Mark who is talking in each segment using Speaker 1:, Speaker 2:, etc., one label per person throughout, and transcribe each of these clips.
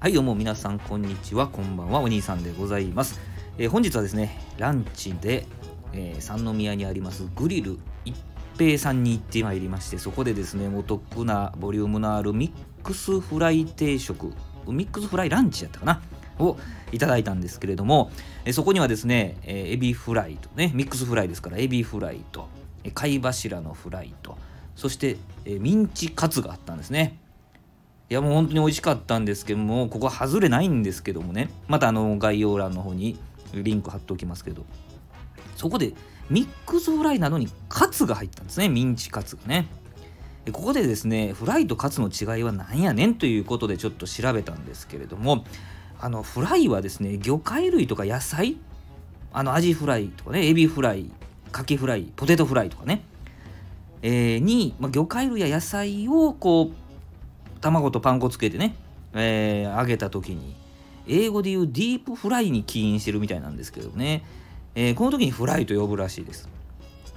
Speaker 1: はいどうも皆さんこんにちは。こんばんは。お兄さんでございます、えー本日はですねランチで、えー三宮にありますグリル一平さんに行ってまいりましてそこでですねお得なボリュームのあるミックスフライ定食ミックスフライランチやったかな？をいただいたんですけれども、えーそこにはですね、えーエビフライとねミックスフライですからエビフライとえ貝柱のフライとそして、えミンチカツがあったんですね。いやもう本当に美味しかったんですけどもここ外れないんですけどもね。またあの概要欄の方にリンク貼っておきますけど。そこでミックスフライなのにカツが入ったんですね。ミンチカツがね。ここでですねフライとカツの違いは何やねんということでちょっと調べたんですけれどもあのフライはですね魚介類とか野菜あのアジフライとかねエビフライカキフライポテトフライとかね、えーに、まあ、魚介類や野菜をこう卵とパン粉つけてね、えー揚げた時に英語で言うディープフライに起因してるみたいなんですけどね、えーこの時にフライと呼ぶらしいです。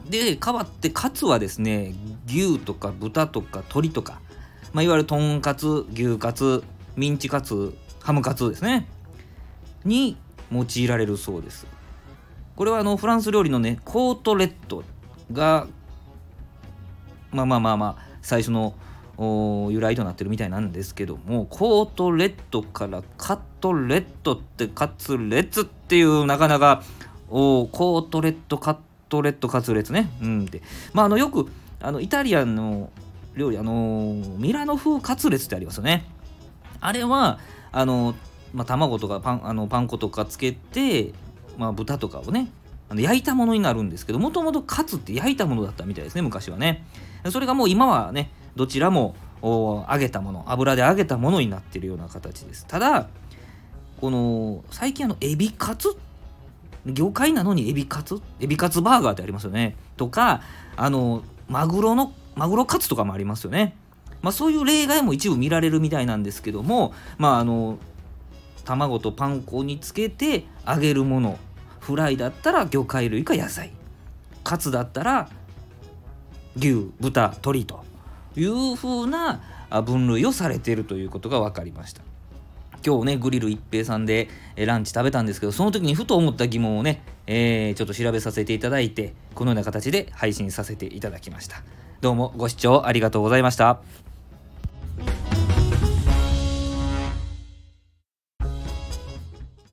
Speaker 1: で変わってカツはですね牛とか豚とか鶏とか、まあ、いわゆるとんかつ牛カツミンチカツハムカツですね。に用いられるそうです。これはあのフランス料理のねコートレットがまあまあまあまあ最初の由来となってるみたいなんですけどもコートレットからカットレットってカツレツっていうなかなかおコートレットカットレットカツレツね。うんで。まああのよくあのイタリアンの料理あのミラノ風カツレツってありますよね。あれはあの、まあ、卵とかパンあのパン粉とかつけて、まあ、豚とかをねあの焼いたものになるんですけどもともとカツって焼いたものだったみたいですね昔はね。それがもう今はねどちらも揚げたもの油で揚げたものになっているような形です。ただこの最近あのエビカツ？魚介なのにエビカツ？エビカツバーガーってありますよね。とかあのマグロのマグロカツとかもありますよね。まあそういう例外も一部見られるみたいなんですけどもまああの卵とパン粉につけて揚げるもの。フライだったら魚介類か野菜。カツだったら牛豚鶏と。いう風なあ分類をされているということが分かりました。今日ねグリル一平さんでえランチ食べたんですけどその時にふと思った疑問をね、えーちょっと調べさせていただいてこのような形で配信させていただきました。どうもご視聴ありがとうございました。